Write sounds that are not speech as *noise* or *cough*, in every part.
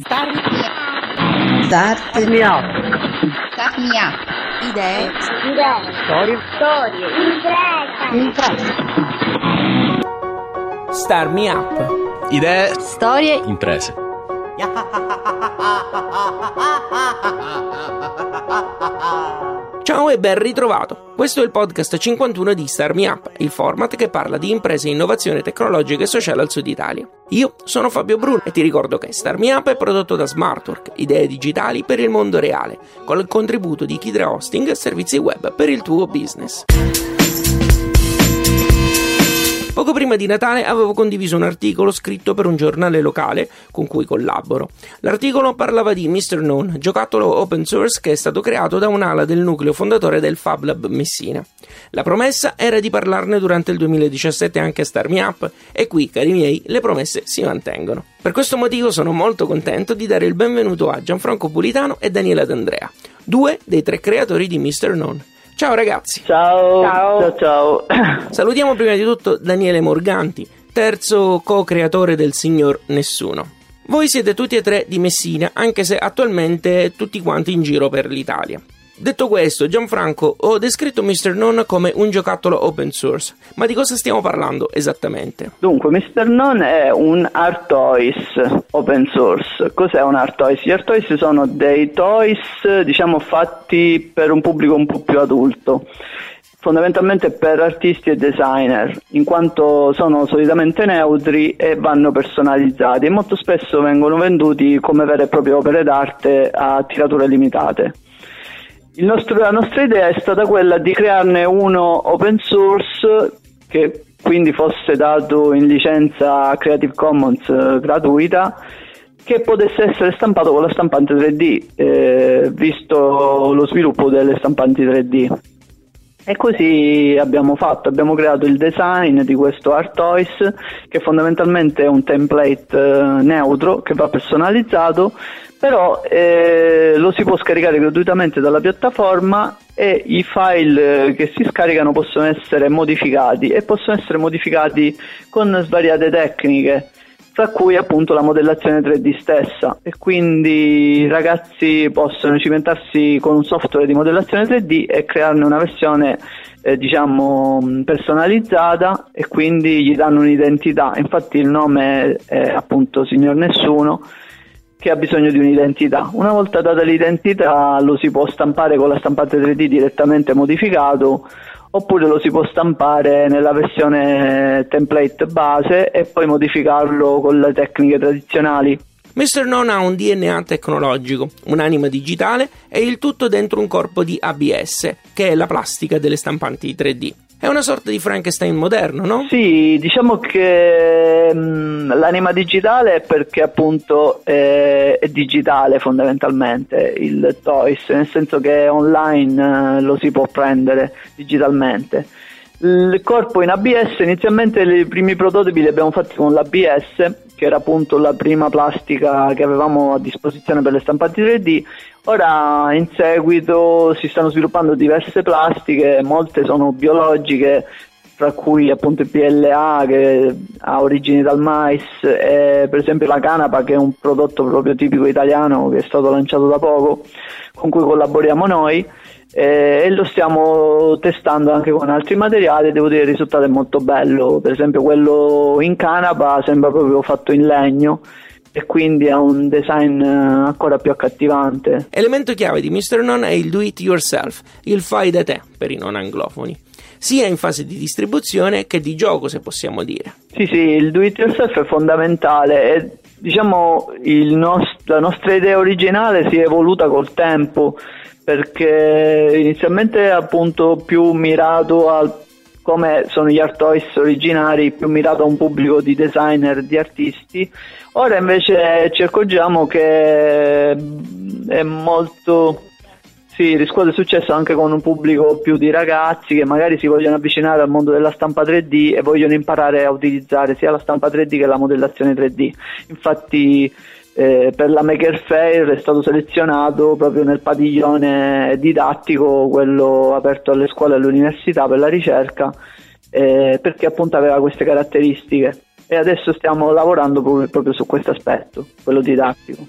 Start Start me up. Start me up. Idee. Idee. Storie. Storie. Impresa. Impresa. Start me up. Idee. Storie. Imprese. Ciao e ben ritrovato. Questo è il podcast 51 di Start Me Up, il format che parla di imprese, innovazione tecnologica e sociale al sud Italia. Io sono Fabio Bruno e ti ricordo che Start Me Up è prodotto da Smartwork, idee digitali per il mondo reale, con il contributo di Kidra Hosting e servizi web per il tuo business. Poco prima di Natale avevo condiviso un articolo scritto per un giornale locale con cui collaboro. L'articolo parlava di Mr. Known, giocattolo open source che è stato creato da un'ala del nucleo fondatore del Fab Lab Messina. La promessa era di parlarne durante il 2017 anche a Star Me Up e qui, cari miei, le promesse si mantengono. Per questo motivo sono molto contento di dare il benvenuto a Gianfranco Pulitano e Daniela D'Andrea, due dei tre creatori di Mr. Known. Ciao ragazzi! Ciao! Ciao! ciao, *coughs* Salutiamo prima di tutto Daniele Morganti, terzo co-creatore del Signor Nessuno. Voi siete tutti e tre di Messina, anche se attualmente tutti quanti in giro per l'Italia. Detto questo, Gianfranco, ho descritto Mr. Non come un giocattolo open source, ma di cosa stiamo parlando esattamente? Dunque, Mr. Non è un art toys open source. Cos'è un art toys? Gli art toys sono dei toys, diciamo, fatti per un pubblico un po' più adulto fondamentalmente per artisti e designer, in quanto sono solitamente neutri e vanno personalizzati e molto spesso vengono venduti come vere e proprie opere d'arte a tirature limitate. Nostro, la nostra idea è stata quella di crearne uno open source che quindi fosse dato in licenza Creative Commons eh, gratuita che potesse essere stampato con la stampante 3D, eh, visto lo sviluppo delle stampanti 3D. E così abbiamo fatto, abbiamo creato il design di questo Art Toys che fondamentalmente è un template eh, neutro che va personalizzato però eh, lo si può scaricare gratuitamente dalla piattaforma e i file eh, che si scaricano possono essere modificati e possono essere modificati con svariate tecniche tra cui appunto la modellazione 3D stessa e quindi i ragazzi possono cimentarsi con un software di modellazione 3D e crearne una versione eh, diciamo personalizzata e quindi gli danno un'identità infatti il nome è appunto Signor Nessuno che ha bisogno di un'identità. Una volta data l'identità lo si può stampare con la stampante 3D direttamente modificato oppure lo si può stampare nella versione template base e poi modificarlo con le tecniche tradizionali. Mr. Non ha un DNA tecnologico, un'anima digitale e il tutto dentro un corpo di ABS, che è la plastica delle stampanti 3D. È una sorta di Frankenstein moderno, no? Sì, diciamo che mh, mm, l'anima digitale è perché appunto è, è, digitale fondamentalmente il Toys, nel senso che online eh, lo si può prendere digitalmente. Il corpo in ABS, inizialmente i primi prototipi li abbiamo fatti con l'ABS, che era appunto la prima plastica che avevamo a disposizione per le stampanti 3D. Ora in seguito si stanno sviluppando diverse plastiche, molte sono biologiche, tra cui appunto il PLA che ha origini dal mais e per esempio la canapa che è un prodotto proprio tipico italiano che è stato lanciato da poco, con cui collaboriamo noi e lo stiamo testando anche con altri materiali devo dire il risultato è molto bello per esempio quello in canapa sembra proprio fatto in legno e quindi ha un design eh, ancora più accattivante. Elemento chiave di Mr. Non è il do it yourself, il fai da te per i non anglofoni, sia in fase di distribuzione che di gioco se possiamo dire. Sì, sì, il do it yourself è fondamentale diciamo nost- la nostra idea originale si è evoluta col tempo perché inizialmente appunto più mirato a come sono gli art toys originari, più mirato a un pubblico di designer, di artisti. Ora invece ci accorgiamo che è molto sì, riscuote successo anche con un pubblico più di ragazzi che magari si vogliono avvicinare al mondo della stampa 3D e vogliono imparare a utilizzare sia la stampa 3D che la modellazione 3D. Infatti eh, per la Maker Fair è stato selezionato proprio nel padiglione didattico, quello aperto alle scuole e alle università per la ricerca, eh, perché appunto aveva queste caratteristiche. e adesso stiamo lavorando proprio, proprio su questo aspetto, quello didattico.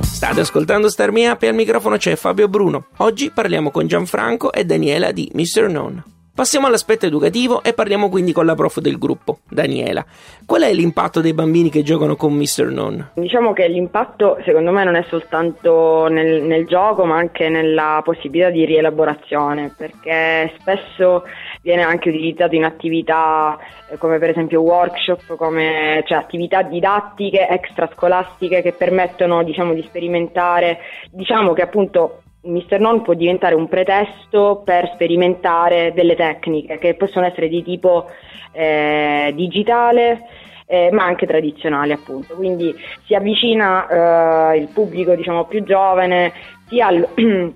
State ascoltando Star Me Up e al microfono c'è Fabio Bruno. Oggi parliamo con Gianfranco e Daniela di Mr. Non. Passiamo all'aspetto educativo e parliamo quindi con la prof del gruppo, Daniela. Qual è l'impatto dei bambini che giocano con Mr. Non? Diciamo che l'impatto secondo me non è soltanto nel, nel gioco ma anche nella possibilità di rielaborazione perché spesso viene anche utilizzato in attività eh, come per esempio workshop, come, cioè attività didattiche extrascolastiche che permettono diciamo, di sperimentare, diciamo che appunto Mister Non può diventare un pretesto per sperimentare delle tecniche che possono essere di tipo eh, digitale eh, ma anche tradizionale appunto. Quindi si avvicina eh, il pubblico diciamo, più giovane sia al, *clears throat*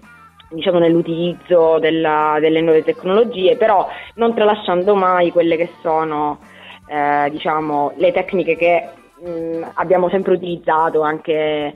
diciamo, nell'utilizzo della, delle nuove tecnologie, però non tralasciando mai quelle che sono eh, diciamo, le tecniche che mh, abbiamo sempre utilizzato anche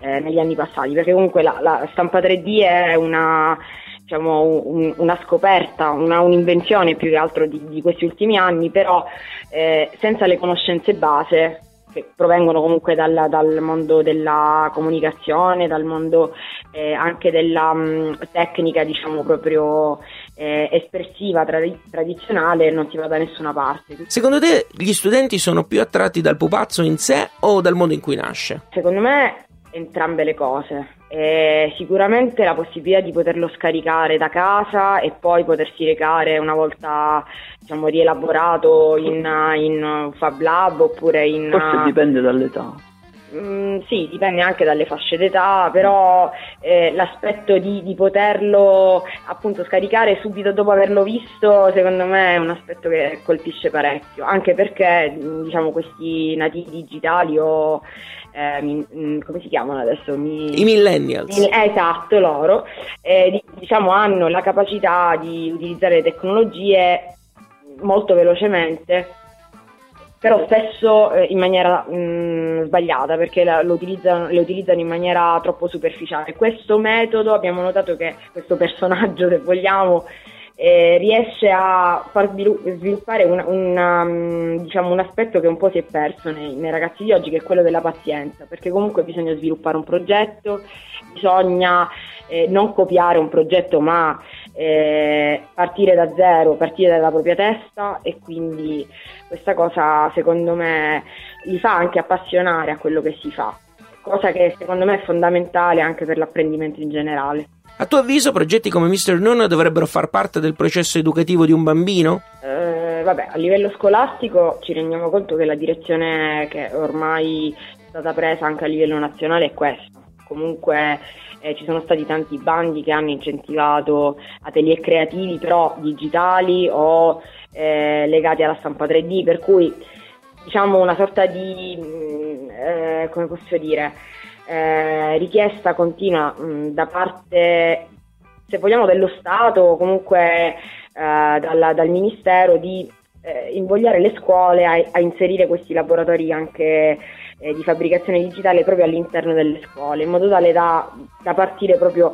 eh, negli anni passati, perché comunque la, la stampa 3D è una, diciamo, un, una scoperta, una, un'invenzione più che altro di, di questi ultimi anni, però eh, senza le conoscenze base che provengono comunque dal, dal mondo della comunicazione, dal mondo eh, anche della mh, tecnica, diciamo proprio eh, espressiva tra- tradizionale, non si va da nessuna parte. Secondo te gli studenti sono più attratti dal pupazzo in sé o dal mondo in cui nasce? Secondo me entrambe le cose. E sicuramente la possibilità di poterlo scaricare da casa e poi potersi recare una volta diciamo, rielaborato in, in Fab Lab oppure in... Forse dipende dall'età. Mm, sì, dipende anche dalle fasce d'età, però eh, l'aspetto di, di, poterlo appunto scaricare subito dopo averlo visto, secondo me è un aspetto che colpisce parecchio, anche perché diciamo questi nativi digitali o eh, mi, mm, come si chiamano adesso? Mi, I millennials. Mi, esatto, loro, eh, diciamo hanno la capacità di utilizzare le tecnologie molto velocemente però spesso eh, in maniera mh, mm, sbagliata perché la, utilizzano, le utilizzano in maniera troppo superficiale. Questo metodo abbiamo notato che questo personaggio, se vogliamo, eh, riesce a far sviluppare un, una, um, diciamo, un, aspetto che un po' si è perso nei, nei, ragazzi di oggi, che è quello della pazienza, perché comunque bisogna sviluppare un progetto, bisogna eh, non copiare un progetto, ma eh, partire da zero, partire dalla propria testa e quindi questa cosa secondo me li fa anche appassionare a quello che si fa, cosa che secondo me è fondamentale anche per l'apprendimento in generale. A tuo avviso progetti come Mr. Noon dovrebbero far parte del processo educativo di un bambino? Eh, vabbè, a livello scolastico ci rendiamo conto che la direzione che ormai è stata presa anche a livello nazionale è questa. Comunque eh, ci sono stati tanti bandi che hanno incentivato atelier creativi però digitali o eh, legati alla stampa 3D, per cui diciamo una sorta di, mm, eh, come posso dire, eh, richiesta continua mh, mm, da parte, se vogliamo, dello Stato o comunque eh, dalla, dal Ministero di eh, invogliare le scuole a, a, inserire questi laboratori anche eh, di fabbricazione digitale proprio all'interno delle scuole, in modo tale da, da partire proprio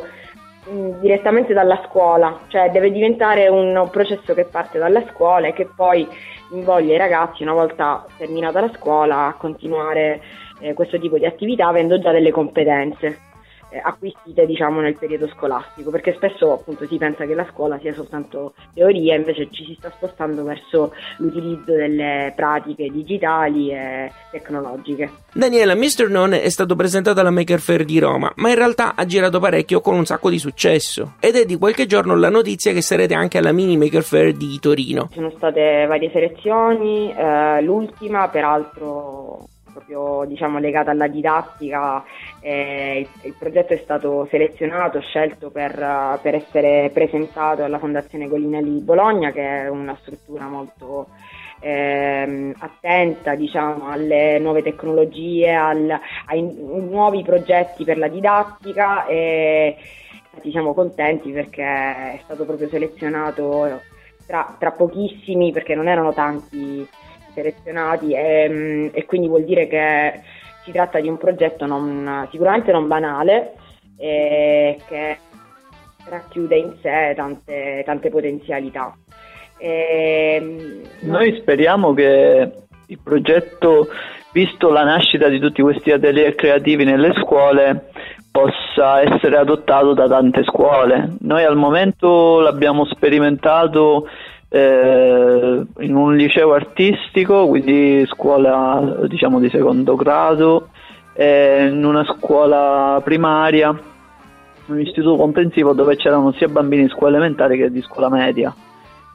mh, mm, direttamente dalla scuola, cioè deve diventare un processo che parte dalla scuola e che poi invoglia i ragazzi una volta terminata la scuola a continuare eh, questo tipo di attività avendo già delle competenze acquisite diciamo nel periodo scolastico perché spesso appunto si pensa che la scuola sia soltanto teoria invece ci si sta spostando verso l'utilizzo delle pratiche digitali e tecnologiche Daniela Mr. Non è stato presentato alla Maker Fair di Roma ma in realtà ha girato parecchio con un sacco di successo ed è di qualche giorno la notizia che sarete anche alla Mini Maker Fair di Torino sono state varie selezioni eh, l'ultima peraltro proprio diciamo, legata alla didattica. Eh, il, il, progetto è stato selezionato, scelto per, per, essere presentato alla Fondazione Golinelli di Bologna, che è una struttura molto eh, attenta diciamo, alle nuove tecnologie, al, ai nuovi progetti per la didattica e siamo contenti perché è stato proprio selezionato tra, tra pochissimi perché non erano tanti selezionati e, e, quindi vuol dire che si tratta di un progetto non, sicuramente non banale e che racchiude in sé tante, tante potenzialità. E, Noi speriamo che il progetto, visto la nascita di tutti questi atelier creativi nelle scuole, possa essere adottato da tante scuole. Noi al momento l'abbiamo sperimentato eh, in un liceo artistico, quindi scuola diciamo di secondo grado, eh, in una scuola primaria, un istituto comprensivo dove c'erano sia bambini di scuola elementare che di scuola media.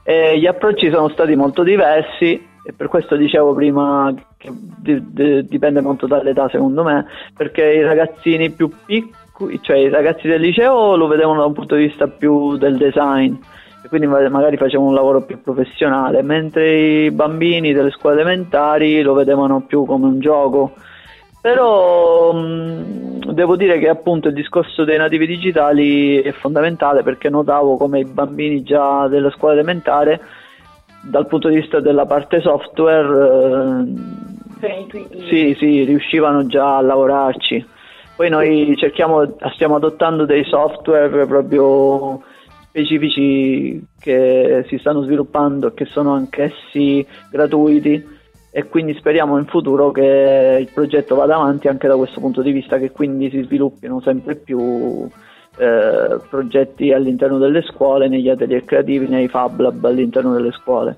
E gli approcci sono stati molto diversi e per questo dicevo prima che di- di- dipende molto dall'età secondo me, perché i ragazzini più piccoli, cioè i ragazzi del liceo lo vedevano da un punto di vista più del design e quindi ma- magari facevano un lavoro più professionale, mentre i bambini delle scuole elementari lo vedevano più come un gioco. Però mh, devo dire che appunto il discorso dei nativi digitali è fondamentale perché notavo come i bambini già della scuola elementare dal punto di vista della parte software eh, sì, sì, riuscivano già a lavorarci. Poi noi cerchiamo, stiamo adottando dei software proprio specifici che si stanno sviluppando e che sono anch'essi gratuiti e quindi speriamo in futuro che il progetto vada avanti anche da questo punto di vista, che quindi si sviluppino sempre più eh, progetti all'interno delle scuole, negli atelier creativi, nei Fab Lab all'interno delle scuole.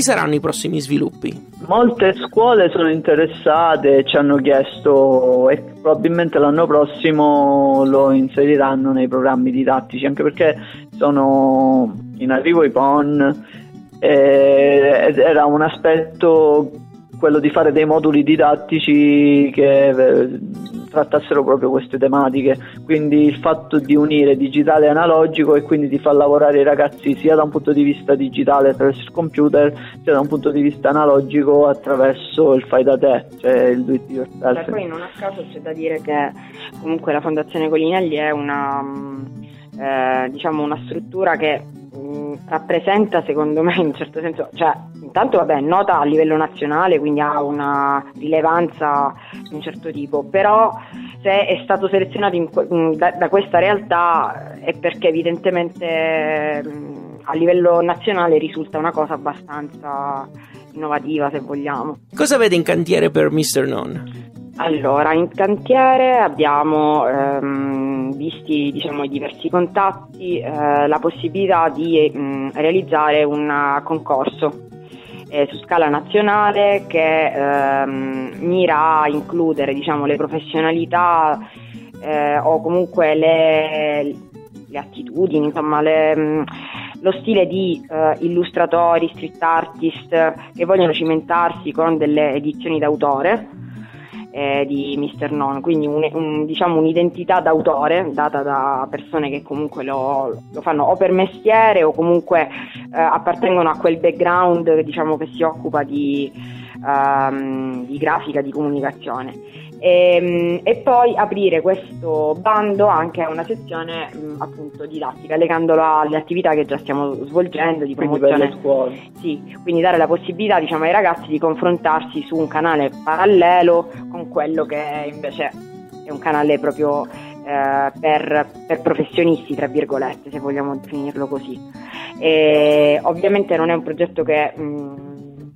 Quali saranno i prossimi sviluppi? Molte scuole sono interessate, ci hanno chiesto e probabilmente l'anno prossimo lo inseriranno nei programmi didattici, anche perché sono in arrivo i PON eh, ed era un aspetto quello di fare dei moduli didattici che eh, trattassero proprio queste tematiche, quindi il fatto di unire digitale e analogico e quindi di far lavorare i ragazzi sia da un punto di vista digitale attraverso il computer, sia da un punto di vista analogico attraverso il fai da te, cioè il do it yourself. Beh, poi non a caso c'è da dire che comunque la Fondazione Colinelli è una, mh, eh, diciamo una struttura che mh, rappresenta secondo me in un certo senso, cioè intanto vabbè è nota a livello nazionale quindi ha una rilevanza di un certo tipo, però se è stato selezionato in da, da questa realtà è perché evidentemente mh, a livello nazionale risulta una cosa abbastanza innovativa se vogliamo. Cosa vede in cantiere per Mr. Non? Allora, in cantiere abbiamo ehm, visti diciamo, i diversi contatti, eh, la possibilità di mh, realizzare un uh, concorso eh, su scala nazionale che ehm, mira a includere diciamo, le professionalità eh, o comunque le, le attitudini, insomma, le, mh, lo stile di eh, illustratori, street artist che vogliono cimentarsi con delle edizioni d'autore eh, di Mr. Non, quindi un, un, diciamo un'identità d'autore data da persone che comunque lo, lo fanno o per mestiere o comunque eh, appartengono a quel background diciamo, che si occupa di, um, di grafica, di comunicazione. E, e, poi aprire questo bando anche a una sezione mh, appunto didattica, legandolo alle attività che già stiamo svolgendo di promozione. Sì, quindi dare la possibilità diciamo, ai ragazzi di confrontarsi su un canale parallelo con quello che invece è un canale proprio eh, per, per, professionisti, tra virgolette, se vogliamo definirlo così. E, ovviamente non è un progetto che mh,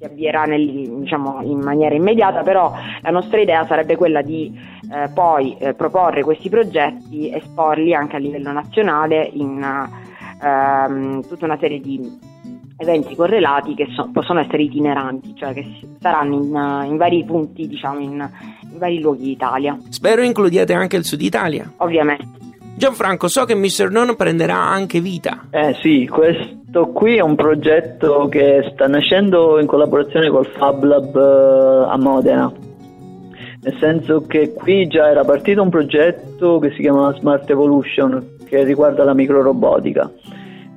si avvierà nel, diciamo, in maniera immediata, però la nostra idea sarebbe quella di eh, poi eh, proporre questi progetti, esporli anche a livello nazionale in ehm, tutta una serie di eventi correlati che so, possono essere itineranti, cioè che saranno in, in vari punti, diciamo, in, in vari luoghi d'Italia. Spero includiate anche il Sud Italia. Ovviamente. Gianfranco, so che Mr. Non prenderà anche vita. Eh sì, questo qui è un progetto che sta nascendo in collaborazione col Fab Lab uh, a Modena. Nel senso che qui già era partito un progetto che si chiama Smart Evolution, che riguarda la microrobotica.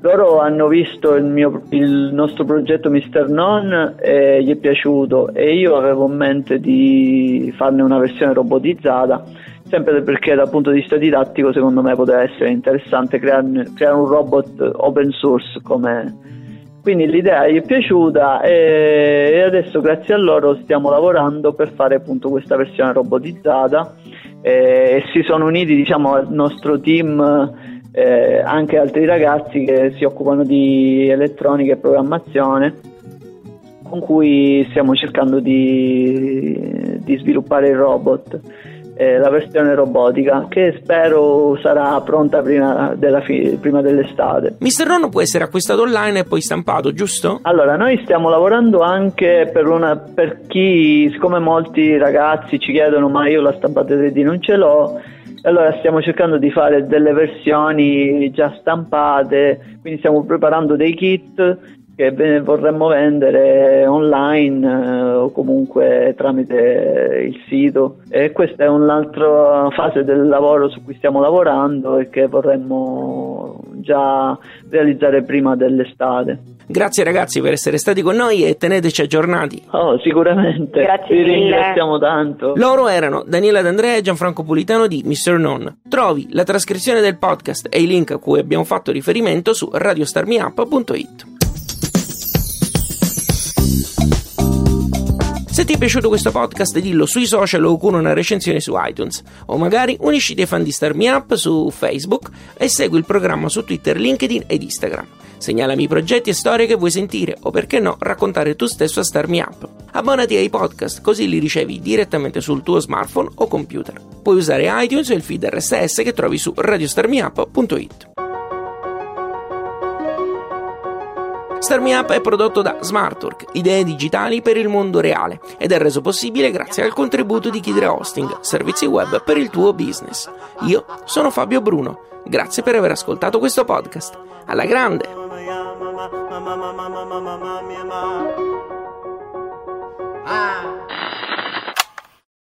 Loro hanno visto il, mio, il nostro progetto Mr. Non e gli è piaciuto e io avevo in mente di farne una versione robotizzata sempre perché dal punto di vista didattico secondo me poteva essere interessante creare, creare un robot open source come quindi l'idea gli è piaciuta e adesso grazie a loro stiamo lavorando per fare appunto questa versione robotizzata. E si sono uniti diciamo, al nostro team eh, anche altri ragazzi che si occupano di elettronica e programmazione con cui stiamo cercando di, di sviluppare il robot eh, la versione robotica che spero sarà pronta prima, fi- prima, dell'estate. Mister Ron può essere acquistato online e poi stampato, giusto? Allora, noi stiamo lavorando anche per, una, per chi, siccome molti ragazzi ci chiedono ma io la stampata 3D non ce l'ho, allora stiamo cercando di fare delle versioni già stampate, quindi stiamo preparando dei kit che vorremmo vendere online eh, o comunque tramite il sito e questa è un'altra fase del lavoro su cui stiamo lavorando e che vorremmo già realizzare prima dell'estate. Grazie ragazzi per essere stati con noi e teneteci aggiornati. Oh, sicuramente. Grazie Vi mille. ringraziamo tanto. Loro erano Daniela D'Andrea e Gianfranco Pulitano di Mr. Non. Trovi la trascrizione del podcast e i link a cui abbiamo fatto riferimento su radiostarmiup.it. Se ti è piaciuto questo podcast dillo sui social o con una recensione su iTunes o magari unisciti ai fan di Star Me Up su Facebook e segui il programma su Twitter, LinkedIn ed Instagram. Segnalami i progetti e storie che vuoi sentire o perché no raccontare tu stesso a Star Me Up. Abbonati ai podcast così li ricevi direttamente sul tuo smartphone o computer. Puoi usare iTunes e il feed RSS che trovi su radiostarmiup.it. Star Me Up è prodotto da Smartwork, idee digitali per il mondo reale, ed è reso possibile grazie al contributo di Kidra Hosting, servizi web per il tuo business. Io sono Fabio Bruno. Grazie per aver ascoltato questo podcast. Alla grande! Ah.